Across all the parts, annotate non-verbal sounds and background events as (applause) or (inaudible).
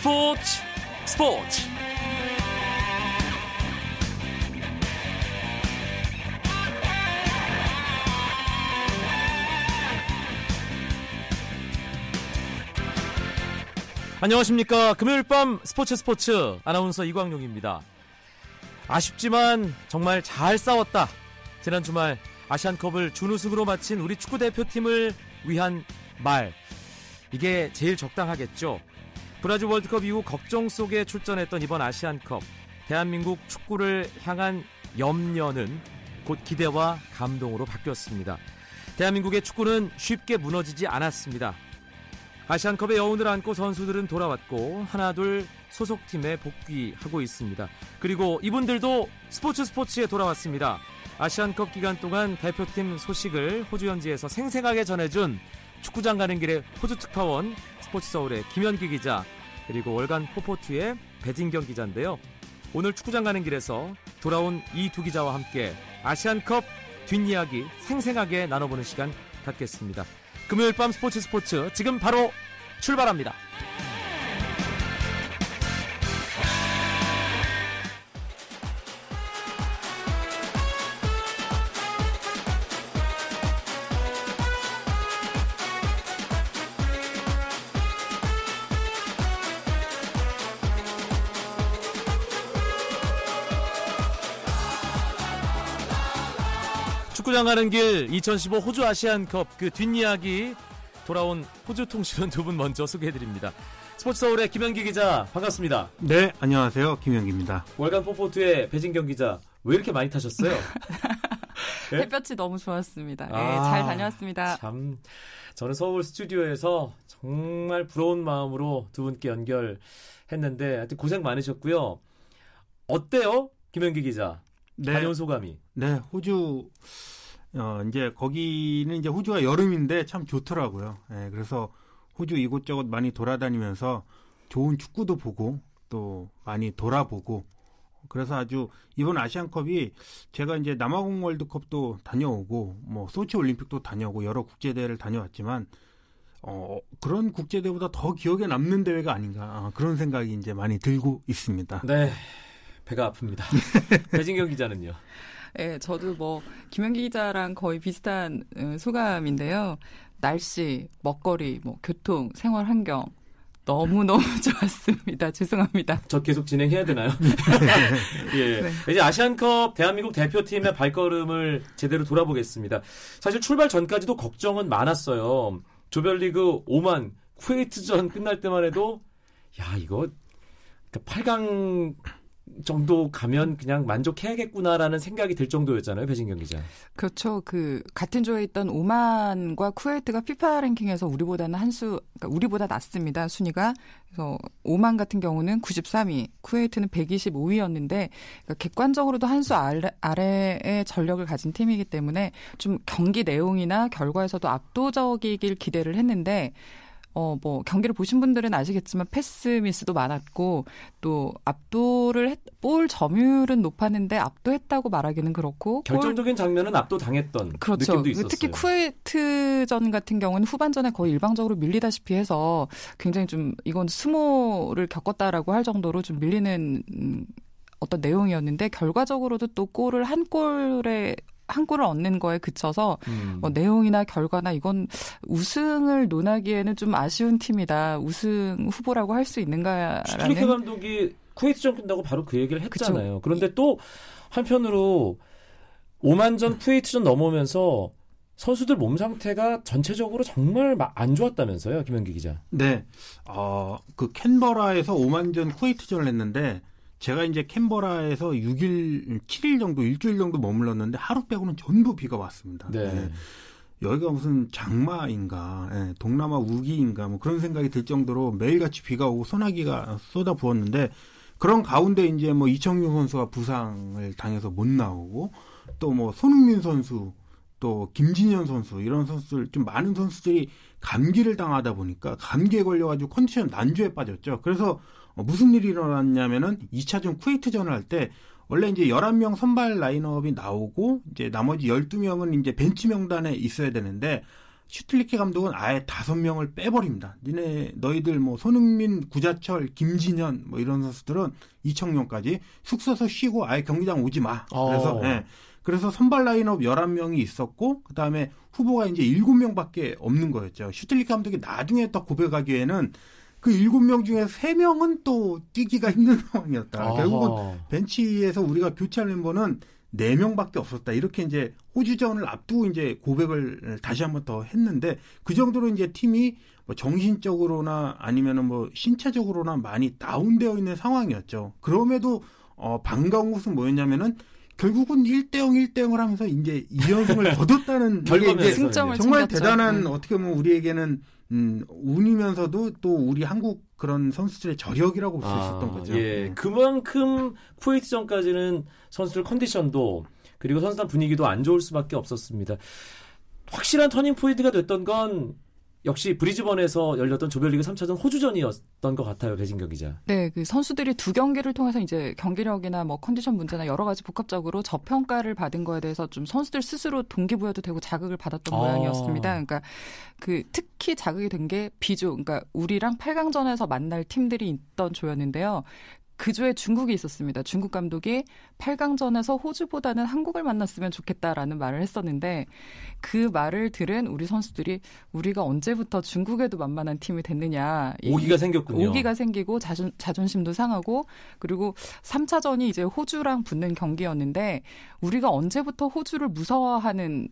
스포츠 스포츠. 안녕하십니까. 금요일 밤 스포츠 스포츠. 아나운서 이광용입니다. 아쉽지만 정말 잘 싸웠다. 지난 주말 아시안컵을 준우승으로 마친 우리 축구대표팀을 위한 말. 이게 제일 적당하겠죠 브라질 월드컵 이후 걱정 속에 출전했던 이번 아시안컵 대한민국 축구를 향한 염려는 곧 기대와 감동으로 바뀌었습니다. 대한민국의 축구는 쉽게 무너지지 않았습니다. 아시안컵의 여운을 안고 선수들은 돌아왔고 하나둘 소속팀에 복귀하고 있습니다. 그리고 이분들도 스포츠 스포츠에 돌아왔습니다. 아시안컵 기간 동안 대표팀 소식을 호주 현지에서 생생하게 전해준 축구장 가는 길의 호주 특파원 스포츠 서울의 김현기 기자 그리고 월간 포포투의 배진경 기자인데요. 오늘 축구장 가는 길에서 돌아온 이 두 기자와 함께 아시안컵 뒷이야기 생생하게 나눠보는 시간 갖겠습니다. 금요일 밤 스포츠 스포츠 지금 바로 출발합니다. 축구장 가는 길 2015 호주 아시안컵 그 뒷이야기 돌아온 호주 통신원 두 분 먼저 소개해드립니다. 스포츠 서울의 김현기 기자 반갑습니다. 네, 안녕하세요. 김현기입니다. 월간 포포트의 배진경 기자 왜 이렇게 많이 타셨어요? (laughs) 네? 햇볕이 너무 좋았습니다. 네, 아, 잘 다녀왔습니다. 참 저는 서울 스튜디오에서 정말 부러운 마음으로 두 분께 연결했는데 하여튼 고생 많으셨고요. 어때요? 김현기 기자. 네. 다녀온 소감이. 네, 호주 어 이제 거기는 이제 호주가 여름인데 참 좋더라고요. 예, 그래서 호주 이곳저곳 많이 돌아다니면서 좋은 축구도 보고 또 많이 돌아보고 그래서 아주 이번 아시안컵이 제가 이제 남아공 월드컵도 다녀오고 뭐 소치 올림픽도 다녀오고 여러 국제 대회를 다녀왔지만 어 그런 국제 대회보다 더 기억에 남는 대회가 아닌가 아, 그런 생각이 이제 많이 들고 있습니다. 네. 배가 아픕니다. (laughs) 배진경 기자는요. 네, 저도 뭐 김현기 기자랑 거의 비슷한 어, 소감인데요. 날씨, 먹거리, 뭐 교통, 생활 환경 너무 너무 (laughs) 좋았습니다. 죄송합니다. 저 계속 진행해야 되나요? (laughs) 예. 네. 이제 아시안컵 대한민국 대표팀의 발걸음을 제대로 돌아보겠습니다. 사실 출발 전까지도 걱정은 많았어요. 조별리그 5만 쿠웨이트전 끝날 때만 해도 야 이거 8강 정도 가면 그냥 만족해야겠구나라는 생각이 들 정도였잖아요, 배진경 기자. 그렇죠. 그 같은 조에 있던 오만과 쿠웨이트가 피파 랭킹에서 우리보다는 한 수, 그러니까 우리보다 낮습니다. 순위가. 그래서 오만 같은 경우는 93위, 쿠웨이트는 125위였는데 그러니까 객관적으로도 한 수 아래, 아래의 전력을 가진 팀이기 때문에 좀 경기 내용이나 결과에서도 압도적이길 기대를 했는데 어, 뭐, 경기를 보신 분들은 아시겠지만 패스 미스도 많았고, 또, 압도를, 했, 볼 점유율은 높았는데 압도했다고 말하기는 그렇고. 결정적인 장면은 압도당했던 그렇죠. 느낌도 있었어요. 특히 쿠웨이트전 같은 경우는 후반전에 거의 일방적으로 밀리다시피 해서 굉장히 좀, 이건 수모를 겪었다라고 할 정도로 좀 밀리는, 음, 어떤 내용이었는데, 결과적으로도 또 골을 한 골에 한 골을 얻는 거에 그쳐서 음. 뭐 내용이나 결과나 이건 우승을 논하기에는 좀 아쉬운 팀이다. 우승 후보라고 할수 슈틸리케 있는가라는 감독이 쿠웨이트전 끝나고 바로 그 얘기를 했잖아요. 그런데 또 한편으로 오만전 쿠웨이트전 넘어오면서 선수들 몸 상태가 전체적으로 정말 마- 안 좋았다면서요, 김현기 기자. 네. 어, 그 캔버라에서 오만전 쿠웨이트전을 했는데 제가 이제 캔버라에서 6일, 7일 정도, 일주일 정도 머물렀는데 하루 빼고는 전부 비가 왔습니다. 네. 여기가 무슨 장마인가, 예, 동남아 우기인가, 뭐 그런 생각이 들 정도로 매일같이 비가 오고 소나기가 쏟아 부었는데 그런 가운데 이제 뭐 이청용 선수가 부상을 당해서 못 나오고 또 뭐 손흥민 선수 또 김진현 선수 이런 선수들 좀 많은 선수들이 감기를 당하다 보니까 감기에 걸려가지고 컨디션 난조에 빠졌죠. 그래서 어, 무슨 일이 일어났냐면은 2차전 쿠웨이트전을 할 때 원래 이제 11명 선발 라인업이 나오고 이제 나머지 12명은 이제 벤치 명단에 있어야 되는데 슈틸리케 감독은 아예 다섯 명을 빼버립니다. 니네 너희들 뭐 손흥민, 구자철, 김진현 뭐 이런 선수들은 이청용까지 숙소에서 쉬고 아예 경기장 오지 마. 그래서 어. 예. 그래서 선발 라인업 11명이 있었고 그다음에 후보가 이제 7명밖에 없는 거였죠. 슈틸리케 감독이 나중에 또 고백하기에는 그 7명 중에 3명은 또 뛰기가 힘든 (laughs) 상황이었다. 아하. 결국은 벤치에서 우리가 교체할 멤버는 4명밖에 없었다. 이렇게 이제 호주전을 앞두고 이제 고백을 다시 한번 더 했는데 그 정도로 이제 팀이 뭐 정신적으로나 아니면은 뭐 신체적으로나 많이 다운되어 있는 상황이었죠. 그럼에도 어 반가운 것은 뭐였냐면은 결국은 1대 0 1대 0을 하면서 이제 2연승을 (laughs) 거뒀다는 이제 승점을 정말 챙겼죠. 대단한 네. 어떻게 보면 우리에게는 음, 운이면서도 또 우리 한국 그런 선수들의 저력이라고 볼수 있었던 거죠. 예. 네. 그만큼 쿠웨이트전까지는 선수들 컨디션도 그리고 선수단 분위기도 안 좋을 수밖에 없었습니다. 확실한 터닝 포인트가 됐던 건 역시 브리즈번에서 열렸던 조별리그 3차전 호주전이었던 것 같아요, 배진경 기자. 네, 그 선수들이 두 경기를 통해서 이제 경기력이나 뭐 컨디션 문제나 여러 가지 복합적으로 저평가를 받은 거에 대해서 좀 선수들 스스로 동기부여도 되고 자극을 받았던 아. 모양이었습니다. 그러니까 그 특히 자극이 된 게 B조, 그러니까 우리랑 8강전에서 만날 팀들이 있던 조였는데요. 그 조에 중국이 있었습니다. 중국 감독이 8강전에서 호주보다는 한국을 만났으면 좋겠다라는 말을 했었는데 그 말을 들은 우리 선수들이 우리가 언제부터 중국에도 만만한 팀이 됐느냐. 이- 오기가 생겼군요. 오기가 생기고 자존, 자존심도 상하고 그리고 3차전이 이제 호주랑 붙는 경기였는데 우리가 언제부터 호주를 무서워하는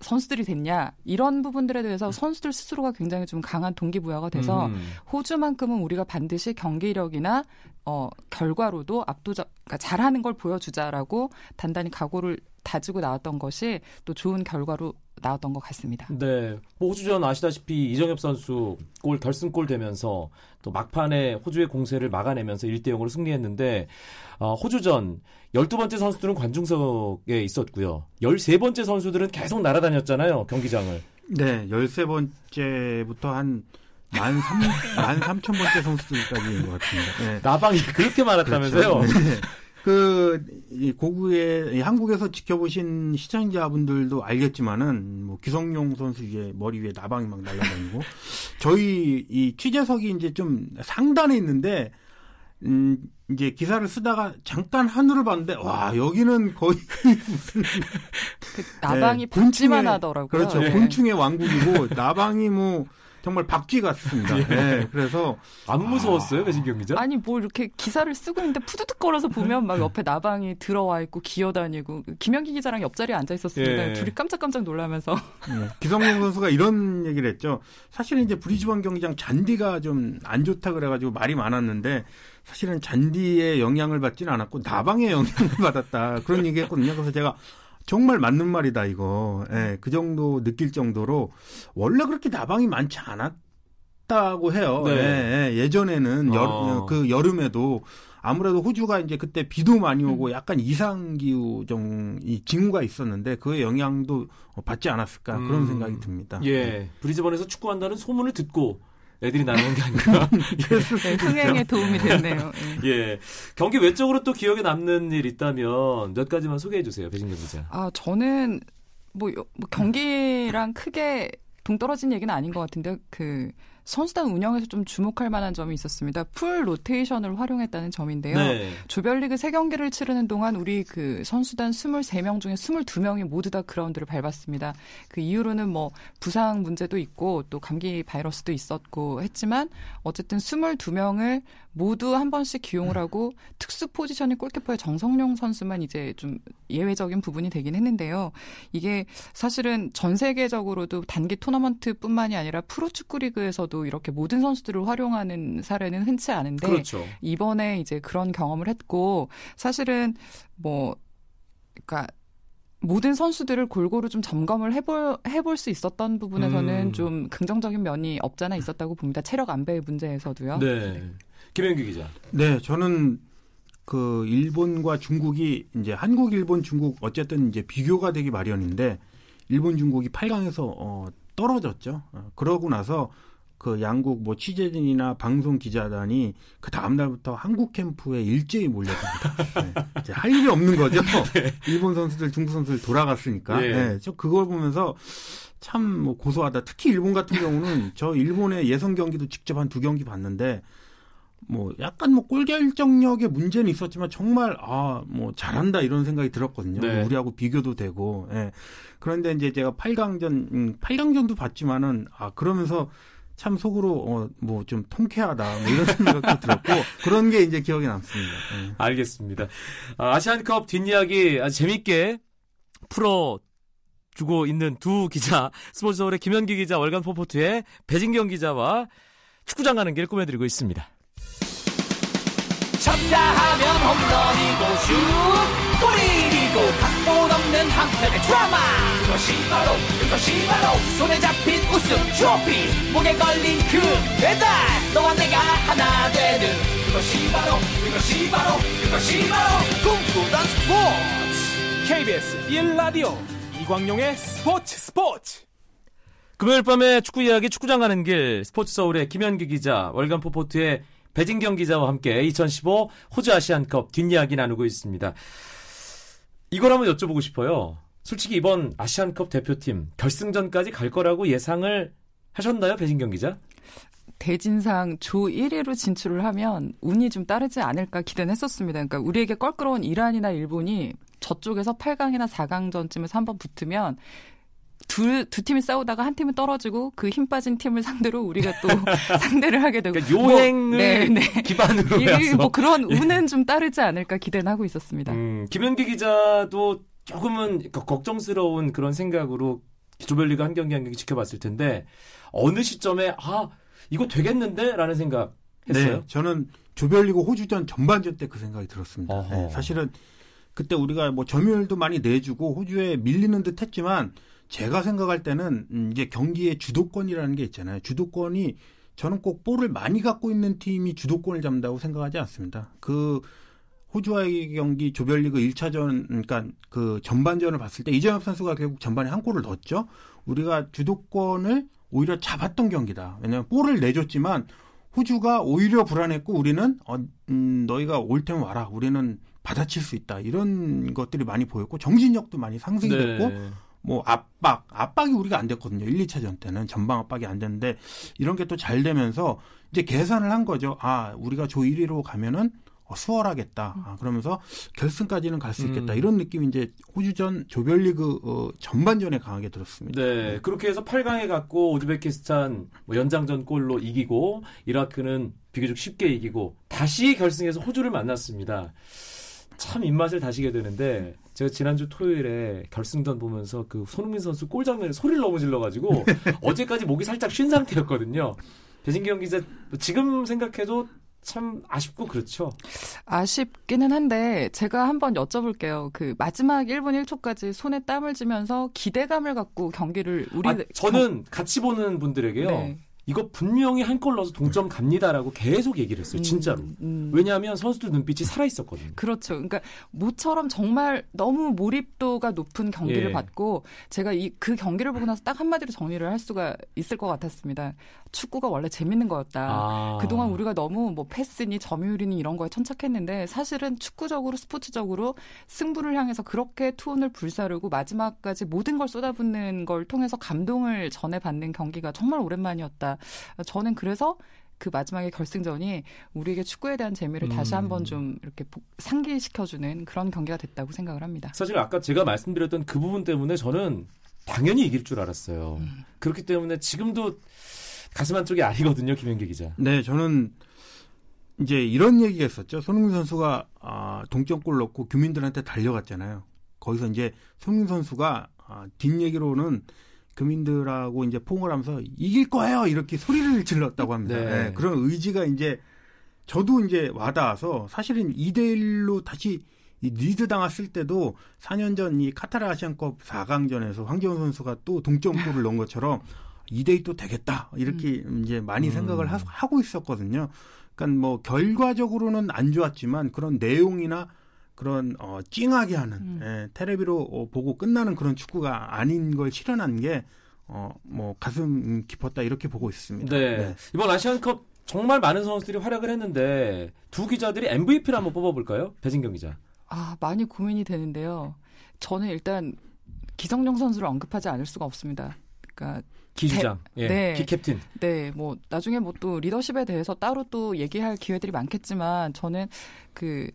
선수들이 됐냐 이런 부분들에 대해서 선수들 스스로가 굉장히 좀 강한 동기부여가 돼서 음. 호주만큼은 우리가 반드시 경기력이나 어, 결과로도 압도적 그러니까 잘하는 걸 보여주자라고 단단히 각오를 다지고 나왔던 것이 또 좋은 결과로 나왔던 것 같습니다. 네. 뭐 호주전 아시다시피 이정엽 선수 골 결승골 되면서 또 막판에 호주의 공세를 막아내면서 1대 0으로 승리했는데 어, 호주전 12번째 선수들은 관중석에 있었고요. 13번째 선수들은 계속 날아다녔잖아요, 경기장을. 네, 13번째부터 한13,000 13,000번째 선수들까지인 것 같습니다. 네. 나방이 그렇게 많았다면서요? 그렇죠. 네. 그, 이 고구의, 이 한국에서 지켜보신 시청자분들도 알겠지만은, 뭐, 기성용 선수 이제 머리 위에 나방이 막 날아다니고, (laughs) 저희 이 취재석이 이제 좀 상단에 있는데, 음, 이제 기사를 쓰다가 잠깐 하늘을 봤는데, 와, 여기는 거의 그 나방이 네, 곤충의- 하더라고요. 그렇죠. 네. 곤충의 왕국이고, (laughs) 나방이 뭐, 정말 박쥐 같습니다. (laughs) 네, 그래서, 안 무서웠어요, 배진경 기자? 아니 뭐 이렇게 기사를 쓰고 있는데 푸드득거려서 보면 막 옆에 나방이 들어와 있고 기어다니고 김현기 기자랑 옆자리에 앉아 있었습니다. 예. 둘이 깜짝깜짝 놀라면서 네. 기성용 선수가 이런 얘기를 했죠. 사실은 이제 브리즈번 경기장 잔디가 좀 안 좋다 그래가지고 말이 많았는데 사실은 잔디의 영향을 받지는 않았고 나방의 영향을 (laughs) 받았다 그런 얘기했거든요. 그래서 제가 정말 맞는 말이다 이거. 예, 그 정도 느낄 정도로 원래 그렇게 나방이 많지 않았다고 해요. 네. 예, 전에는 아. 그 여름에도 아무래도 호주가 이제 그때 비도 많이 오고 약간 이상 기후 이 징후가 있었는데 그의 영향도 받지 않았을까 그런 음. 생각이 듭니다. 예. 브리즈번에서 축구한다는 소문을 듣고 애들이 나오는 게 아닌가. (laughs) 네, 흥행에 도움이 됐네요. 예. (laughs) 예. 경기 외적으로 또 기억에 남는 일 있다면 몇 가지만 소개해 주세요, 배진경 기자. 아 저는 뭐, 요- 뭐 경기랑 크게 동떨어진 얘기는 아닌 것 같은데 그 선수단 운영에서 좀 주목할 만한 점이 있었습니다. 풀 로테이션을 활용했다는 점인데요. 네. 조별리그 세경기를 치르는 동안 우리 그 선수단 23명 중에 22명이 모두 다 그라운드를 밟았습니다. 그 이후로는 뭐 부상 문제도 있고 또 감기 바이러스도 있었고 했지만 어쨌든 22명을 모두 한 번씩 기용을 하고 특수 포지션의 골키퍼의 정성용 선수만 이제 좀 예외적인 부분이 되긴 했는데요. 이게 사실은 전 세계적으로도 단기 토너먼트뿐만이 아니라 프로 축구 리그에서도 이렇게 모든 선수들을 활용하는 사례는 흔치 않은데 그렇죠. 이번에 이제 그런 경험을 했고 사실은 뭐 그러니까 모든 선수들을 골고루 좀 점검을 해볼 해볼 수 있었던 부분에서는 음. 좀 긍정적인 면이 없잖아 있었다고 봅니다. 체력 안배의 문제에서도요. 네. 김현규 기자. 네, 저는 그 일본과 중국이 이제 한국, 일본, 중국 어쨌든 이제 비교가 되기 마련인데 일본, 중국이 8강에서 어, 떨어졌죠. 어, 그러고 나서 그 양국 뭐 취재진이나 방송 기자단이 그 다음 날부터 한국 캠프에 일제히 몰려듭니다. (laughs) 네. 할 일이 없는 거죠. (laughs) 네. 일본 선수들, 중국 선수들 돌아갔으니까. 네. 네. 저 그걸 보면서 참 뭐 고소하다. 특히 일본 같은 경우는 저 일본의 예선 경기도 직접 한 두 경기 봤는데 뭐 약간 뭐 골결정력의 문제는 있었지만 정말 아 뭐 잘한다 이런 생각이 들었거든요. 네. 우리하고 비교도 되고. 예. 그런데 이제 제가 8강전 음, 8강전도 봤지만은 아 그러면서 참 속으로 어, 뭐 좀 통쾌하다 뭐 이런 (laughs) 생각도 들었고 그런 게 이제 기억에 남습니다. 네. 알겠습니다. 아, 시안컵 뒷이야기 아주 재밌게 풀어 주고 있는 두 기자 스포츠서울의 김현기 기자 월간 포포트의 배진경 기자와 축구장 가는 길 꾸며드리고 있습니다. 쳤다 하면 홈런이고 슛 골이고 각본 없는 한편의 드라마. 그것이 바로 그것이 바로 손에 잡힌 우승 트로피. 목에 걸린 그 배달 너와 내가 하나 되는. 그것이 바로 그것이 바로 그것이 바로 꿈꾸던 스포츠. KBS 1라디오 이광용의 스포츠 스포츠. 금요일 밤에 축구 이야기 축구장 가는 길 스포츠 서울의 김현기 기자 월간 포포트의 배진경 기자와 함께 2015 호주 아시안컵 뒷이야기 나누고 있습니다. 이걸 한번 여쭤보고 싶어요. 솔직히 이번 아시안컵 대표팀 결승전까지 갈 거라고 예상을 하셨나요, 배진경 기자? 대진상 조 1위로 진출을 하면 운이 좀 따르지 않을까 기대는 했었습니다. 그러니까 우리에게 껄끄러운 이란이나 일본이 저쪽에서 8강이나 4강전쯤에서 한번 붙으면 두, 두 팀이 싸우다가 한 팀은 떨어지고 그 힘 빠진 팀을 상대로 우리가 또 (laughs) 상대를 하게 되고. 그러니까 요행을 뭐, 네, 네. 기반으로 해서. 뭐 그런 예. (laughs) 운은 좀 따르지 않을까 기대는 하고 있었습니다. 음, 김현기 기자도 조금은 걱정스러운 그런 생각으로 조별리그 한 경기 한 경기 지켜봤을 텐데 어느 시점에 아 이거 되겠는데? 라는 생각 했어요? 네, 저는 조별리그 호주전 전반전 때 그 생각이 들었습니다. 네, 사실은 그때 우리가 뭐 점유율도 많이 내주고 호주에 밀리는 듯 했지만 제가 생각할 때는 음, 이제 경기의 주도권이라는 게 있잖아요. 주도권이 저는 꼭 볼을 많이 갖고 있는 팀이 주도권을 잡는다고 생각하지 않습니다. 그 호주와의 경기 조별리그 1차전 그러니까 그 전반전을 봤을 때 이재엽 선수가 결국 전반에 한 골을 넣었죠. 우리가 주도권을 오히려 잡았던 경기다. 왜냐하면 볼을 내줬지만 호주가 오히려 불안했고 우리는 어, 음, 너희가 올 테면 와라. 우리는 받아칠 수 있다. 이런 것들이 많이 보였고 정신력도 많이 상승이 됐고 네. 뭐 압박, 압박이 우리가 안 됐거든요. 1, 2차전 때는 전방 압박이 안 됐는데 이런 게 또 잘 되면서 이제 계산을 한 거죠. 아, 우리가 조 1위로 가면은 어, 수월하겠다. 아, 그러면서 결승까지는 갈 수 있겠다. 음. 이런 느낌이 이제 호주전 조별리그 어, 전반전에 강하게 들었습니다. 네, 그렇게 해서 8강에 갔고 우즈베키스탄 뭐 연장전 골로 이기고 이라크는 비교적 쉽게 이기고 다시 결승에서 호주를 만났습니다. 참 입맛을 다시게 되는데 제가 지난주 토요일에 결승전 보면서 그 손흥민 선수 골 장면에 소리를 너무 질러가지고 (laughs) 어제까지 목이 살짝 쉰 상태였거든요. 배진경 기자 지금 생각해도 참 아쉽고 그렇죠. 아쉽기는 한데 제가 한번 여쭤볼게요. 그 마지막 1분 1초까지 손에 땀을 쥐면서 기대감을 갖고 경기를 우리 아, 저는 같이 보는 분들에게요. 네. 이거 분명히 한 골 넣어서 동점 갑니다라고 계속 얘기를 했어요. 진짜로. 음, 음. 왜냐하면 선수들 눈빛이 살아있었거든요. 그렇죠. 그러니까 모처럼 정말 너무 몰입도가 높은 경기를 예. 받고 제가 이 그 경기를 보고 나서 딱 한마디로 정리를 할 수가 있을 것 같았습니다. 축구가 원래 재밌는 거였다. 아. 그동안 우리가 너무 뭐 패스니 점유율이니 이런 거에 천착했는데 사실은 축구적으로 스포츠적으로 승부를 향해서 그렇게 투혼을 불사르고 마지막까지 모든 걸 쏟아붓는 걸 통해서 감동을 전해받는 경기가 정말 오랜만이었다. 저는 그래서 그 마지막에 결승전이 우리에게 축구에 대한 재미를 음. 다시 한번 좀 이렇게 상기시켜주는 그런 경기가 됐다고 생각을 합니다. 사실 아까 제가 말씀드렸던 그 부분 때문에 저는 당연히 이길 줄 알았어요. 음. 그렇기 때문에 지금도 가슴 한쪽이 아니거든요, 김현기 기자. 네, 저는 이제 이런 얘기가 있었죠. 손흥민 선수가 아, 동점골 넣고 규민들한테 달려갔잖아요. 거기서 이제 손흥민 선수가 아, 뒷얘기로는 교민들하고 이제 포옹을 하면서 이길 거예요 이렇게 소리를 질렀다고 합니다. 네. 네, 그런 의지가 이제 저도 이제 와닿아서 사실은 2대 1로 다시 이 리드 당했을 때도 4년 전 이 카타르 아시안컵 4강전에서 황재원 선수가 또 동점골을 넣은 것처럼 2대 2또 되겠다 이렇게 음. 이제 많이 생각을 하, 음. 고 있었거든요. 그러니까 뭐 결과적으로는 안 좋았지만 그런 내용이나 그런 어 찡하게 하는 음. 예, 테레비로 어, 보고 끝나는 그런 축구가 아닌 걸 실현한 게 어, 뭐 가슴 깊었다 이렇게 보고 있습니다. 네. 이번 아시안컵 정말 많은 선수들이 활약을 했는데 두 기자들이 MVP를 한번 뽑아볼까요? 배진경 기자. 아, 많이 고민이 되는데요. 저는 일단 기성용 선수를 언급하지 않을 수가 없습니다. 그러니까 기주장, 예, 네. 기캡틴. 네, 뭐 나중에 뭐 또 리더십에 대해서 따로 또 얘기할 기회들이 많겠지만 저는 그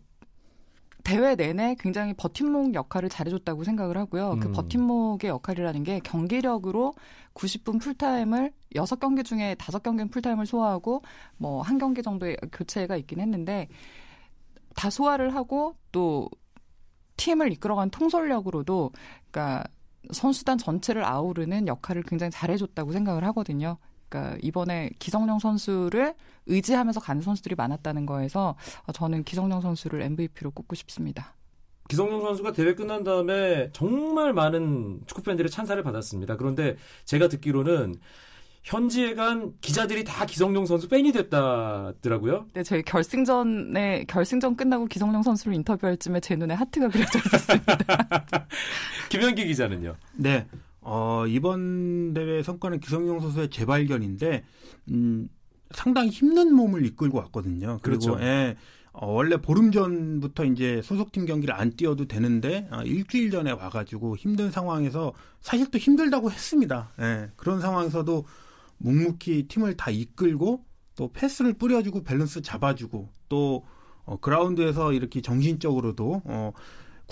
대회 내내 굉장히 버팀목 역할을 잘해줬다고 생각을 하고요. 그 음. 버팀목의 역할이라는 게 경기력으로 90분 풀타임을 6경기 중에 5경기는 풀타임을 소화하고 뭐 한 경기 정도의 교체가 있긴 했는데 다 소화를 하고 또 팀을 이끌어간 통솔력으로도 그러니까 선수단 전체를 아우르는 역할을 굉장히 잘해줬다고 생각을 하거든요. 그러니까 이번에 기성용 선수를 의지하면서 가는 선수들이 많았다는 거에서 저는 기성용 선수를 MVP로 꼽고 싶습니다. 기성용 선수가 대회 끝난 다음에 정말 많은 축구 팬들의 찬사를 받았습니다. 그런데 제가 듣기로는 현지에 간 기자들이 다 기성용 선수 팬이 됐다더라고요. 네, 저희 결승전에 결승전 끝나고 기성용 선수를 인터뷰할 쯤에 제 눈에 하트가 그려져 있었습니다. (laughs) 김현기 기자는요. 네. 어, 이번 대회 성과는 기성용 선수의 재발견인데, 음, 상당히 힘든 몸을 이끌고 왔거든요. 그리고, 그렇죠. 예, 어, 원래 보름 전부터 이제 소속팀 경기를 안 뛰어도 되는데, 아, 일주일 전에 와가지고 힘든 상황에서 사실 또 힘들다고 했습니다. 예, 그런 상황에서도 묵묵히 팀을 다 이끌고 또 패스를 뿌려주고 밸런스 잡아주고 또 어, 그라운드에서 이렇게 정신적으로도 어,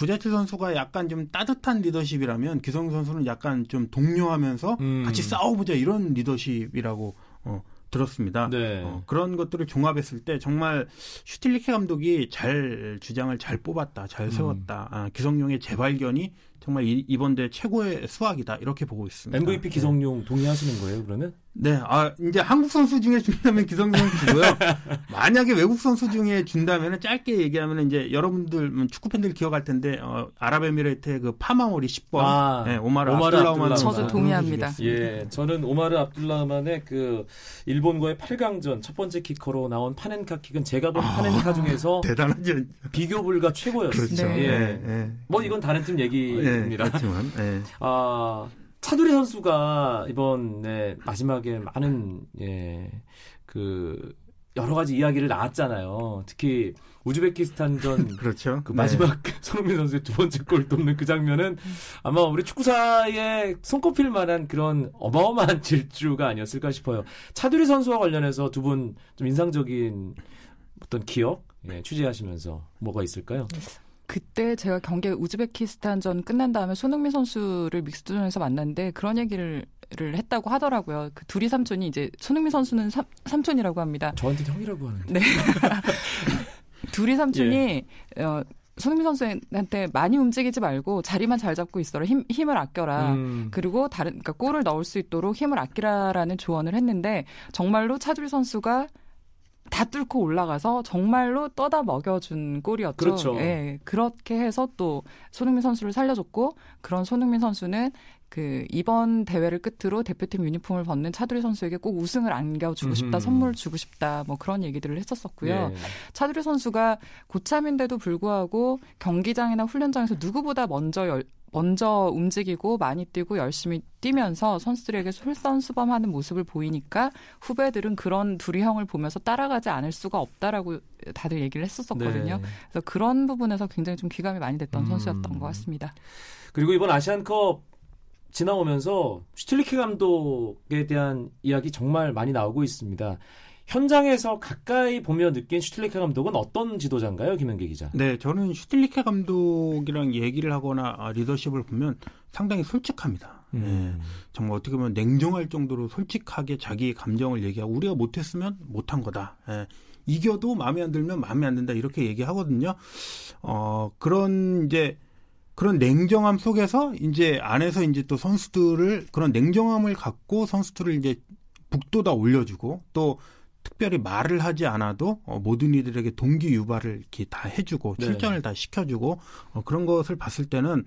구자철 선수가 약간 좀 따뜻한 리더십이라면 기성용 선수는 약간 좀 동료하면서 음. 같이 싸워보자 이런 리더십이라고 어, 들었습니다. 네. 어, 그런 것들을 종합했을 때 정말 슈틸리케 감독이 잘 주장을 잘 뽑았다, 잘 음. 세웠다. 아, 기성용의 재발견이 정말 이, 이번 대회 최고의 수확이다 이렇게 보고 있습니다. MVP 기성용 동의하시는 거예요, 그러면? 네, 아 이제 한국 선수 중에 준다면 기성용 선수고요. (laughs) 만약에 외국 선수 중에 준다면 짧게 얘기하면 이제 여러분들 음, 축구 팬들 기억할 텐데 어, 아랍에미레이트의 그 파마모리 10번, 아, 네, 오마르 오마르 압둘라만. 저도 동의합니다. 예, 저는 오마르 압둘라만의 그 일본과의 8강전 첫 번째 키커로 나온 파넨카 킥은 제가 본 파넨카 중에서 대단하죠. 비교 불가 최고였습니다. 그렇죠. 네. 예. 네, 네. 뭐 이건 다른 팀 네, 얘기 입니다. 그렇지만 네. 아, 차두리 선수가 이번 네, 마지막에 많은 예, 그 여러 가지 이야기를 나왔잖아요. 특히 우즈베키스탄전 (laughs) 그렇죠. 그 네. 마지막 (laughs) 손흥민 선수의 두 번째 골 돕는 그 장면은 아마 우리 축구사에 손꼽힐 만한 그런 어마어마한 (laughs) 질주가 아니었을까 싶어요. 차두리 선수와 관련해서 두 분 좀 인상적인 어떤 기억 예, 취재하시면서 뭐가 있을까요? 그때 제가 경기 우즈베키스탄전 끝난 다음에 손흥민 선수를 믹스존에서 만났는데 그런 얘기를 를 했다고 하더라고요. 그 둘이 삼촌이 이제 손흥민 선수는 삼, 삼촌이라고 합니다. 저한테 형이라고 하는데. 네. (laughs) 둘이 삼촌이 예. 어, 손흥민 선수한테 많이 움직이지 말고 자리만 잘 잡고 있어라. 힘, 힘을 아껴라. 음, 그리고 다른 그러니까 골을 넣을 수 있도록 힘을 아끼라라는 조언을 했는데 정말로 차두리 선수가 다 뚫고 올라가서 정말로 떠다 먹여준 골이었죠. 그렇죠. 예, 그렇게 해서 또 손흥민 선수를 살려줬고 그런 손흥민 선수는 그 이번 대회를 끝으로 대표팀 유니폼을 벗는 차두리 선수에게 꼭 우승을 안겨주고 싶다, 음흠. 선물 주고 싶다, 뭐 그런 얘기들을 했었었고요. 예. 차두리 선수가 고참인데도 불구하고 경기장이나 훈련장에서 누구보다 먼저 열- 먼저 움직이고 많이 뛰고 열심히 뛰면서 선수들에게 솔선수범하는 모습을 보이니까 후배들은 그런 둘이 형을 보면서 따라가지 않을 수가 없다라고 다들 얘기를 했었었거든요. 네. 그래서 그런 부분에서 굉장히 좀 귀감이 많이 됐던 음. 선수였던 것 같습니다. 그리고 이번 아시안컵 지나오면서 슈틸리케 감독에 대한 이야기 정말 많이 나오고 있습니다. 현장에서 가까이 보며 느낀 슈틸리케 감독은 어떤 지도자인가요, 김현기 기자? 네, 저는 슈틸리케 감독이랑 얘기를 하거나 아, 리더십을 보면 상당히 솔직합니다. 음. 네, 정말 어떻게 보면 냉정할 정도로 솔직하게 자기의 감정을 얘기하고 우리가 못했으면 못한 거다. 예, 이겨도 마음에 안 들면 마음에 안 든다 이렇게 얘기하거든요. 어 그런 이제 그런 냉정함 속에서 이제 안에서 이제 또 선수들을 그런 냉정함을 갖고 선수들을 이제 북돋아 올려주고 또 특별히 말을 하지 않아도 어, 모든 이들에게 동기 유발을 이렇게 다 해주고 네. 출전을 다 시켜주고 어, 그런 것을 봤을 때는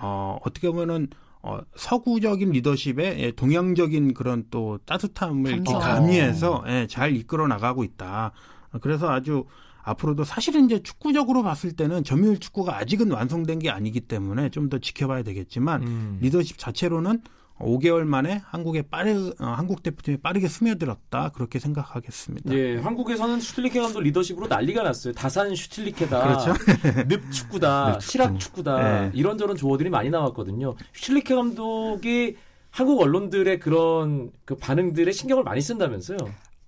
어, 어떻게 보면은 어, 서구적인 리더십에 예, 동양적인 그런 또 따뜻함을 이렇게. 가미해서 예, 잘 이끌어 나가고 있다. 어, 그래서 아주 앞으로도 사실은 이제 축구적으로 봤을 때는 점유율 축구가 아직은 완성된 게 아니기 때문에 좀 더 지켜봐야 되겠지만 음. 리더십 자체로는 5개월 만에 한국에 빠르 어, 한국 대표팀이 빠르게 스며들었다 그렇게 생각하겠습니다. 예, 한국에서는 슈틸리케 감독 리더십으로 난리가 났어요. 다산 슈틸리케다, 그렇죠. (laughs) 늪 축구다, 늪 축구. 실학 축구다 네. 이런저런 조어들이 많이 나왔거든요. 슈틸리케 감독이 한국 언론들의 그런 그 반응들에 신경을 많이 쓴다면서요.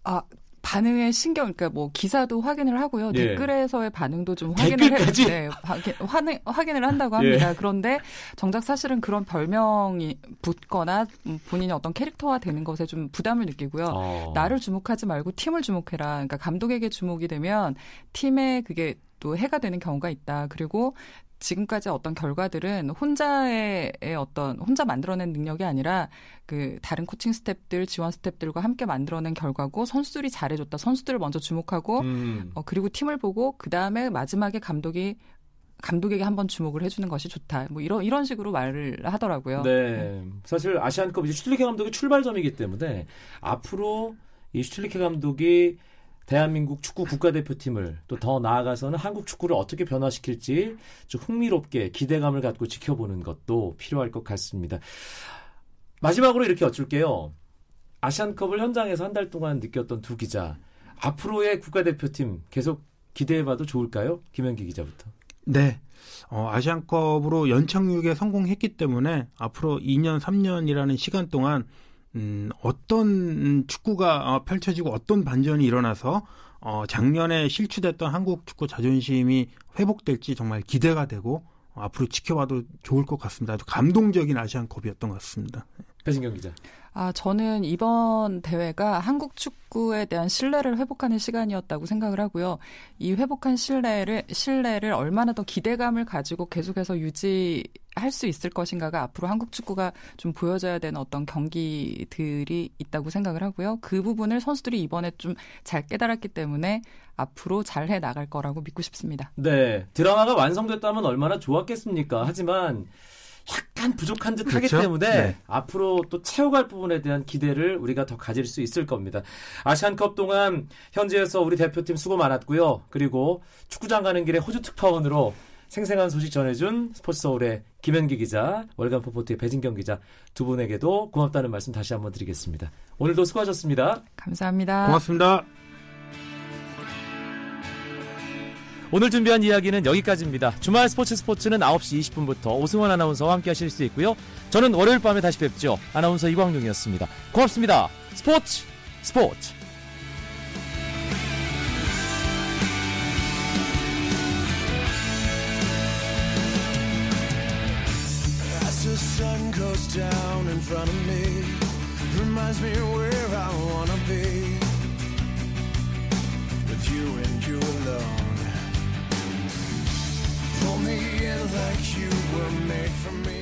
아 반응에 신경, 그러니까 뭐 기사도 확인을 하고요. 예. 댓글에서의 반응도 좀 확인을? 해, 네, 확인, 확인, 확인을 한다고 예. 합니다. 그런데 정작 사실은 그런 별명이 붙거나 음, 본인이 어떤 캐릭터화 되는 것에 좀 부담을 느끼고요. 어. 나를 주목하지 말고 팀을 주목해라. 그러니까 감독에게 주목이 되면 팀에 그게 또 해가 되는 경우가 있다. 그리고 지금까지 어떤 결과들은 혼자의 어떤 혼자 만들어낸 능력이 아니라 그 다른 코칭 스탭들, 지원 스탭들과 함께 만들어낸 결과고 선수들이 잘해줬다. 선수들을 먼저 주목하고 음. 어, 그리고 팀을 보고 그 다음에 마지막에 감독이 감독에게 한번 주목을 해주는 것이 좋다. 뭐 이런 이런 식으로 말을 하더라고요. 네. 사실 아시안컵 이제 슈틸리케 감독이 출발점이기 때문에 앞으로 이 슈틸리케 감독이 대한민국 축구 국가대표팀을 또 더 나아가서는 한국 축구를 어떻게 변화시킬지 좀 흥미롭게 기대감을 갖고 지켜보는 것도 필요할 것 같습니다. 마지막으로 이렇게 여쭐게요. 아시안컵을 현장에서 한 달 동안 느꼈던 두 기자. 앞으로의 국가대표팀 계속 기대해봐도 좋을까요? 김현기 기자부터. 네. 어, 아시안컵으로 연착륙에 성공했기 때문에 앞으로 2년, 3년이라는 시간 동안 음, 어떤 축구가 어, 펼쳐지고 어떤 반전이 일어나서 어, 작년에 실추됐던 한국 축구 자존심이 회복될지 정말 기대가 되고 어, 앞으로 지켜봐도 좋을 것 같습니다. 아주 감동적인 아시안컵이었던 것 같습니다. 배진경 기자. 아, 저는 이번 대회가 한국 축구에 대한 신뢰를 회복하는 시간이었다고 생각을 하고요. 이 회복한 신뢰를, 신뢰를 얼마나 더 기대감을 가지고 계속해서 유지 할 수 있을 것인가가 앞으로 한국 축구가 좀 보여줘야 되는 어떤 경기들이 있다고 생각을 하고요. 그 부분을 선수들이 이번에 좀 잘 깨달았기 때문에 앞으로 잘 해 나갈 거라고 믿고 싶습니다. 네. 드라마가 완성됐다면 얼마나 좋았겠습니까? 하지만 약간 부족한 듯 하기 그렇죠? 때문에 네. 앞으로 또 채워갈 부분에 대한 기대를 우리가 더 가질 수 있을 겁니다. 아시안컵 동안 현지에서 우리 대표팀 수고 많았고요. 그리고 축구장 가는 길에 호주 특파원으로 생생한 소식 전해준 스포츠 서울의 김현기 기자, 월간 포포트의 배진경 기자 두 분에게도 고맙다는 말씀 다시 한번 드리겠습니다. 오늘도 수고하셨습니다. 감사합니다. 고맙습니다. 오늘 준비한 이야기는 여기까지입니다. 주말 스포츠 스포츠는 9시 20분부터 오승원 아나운서와 함께 하실 수 있고요. 저는 월요일 밤에 다시 뵙죠. 아나운서 이광용이었습니다. 고맙습니다. 스포츠 스포츠 sun goes down in front of me, reminds me where I wanna be. With you and you alone. Pull me in like you were made for me.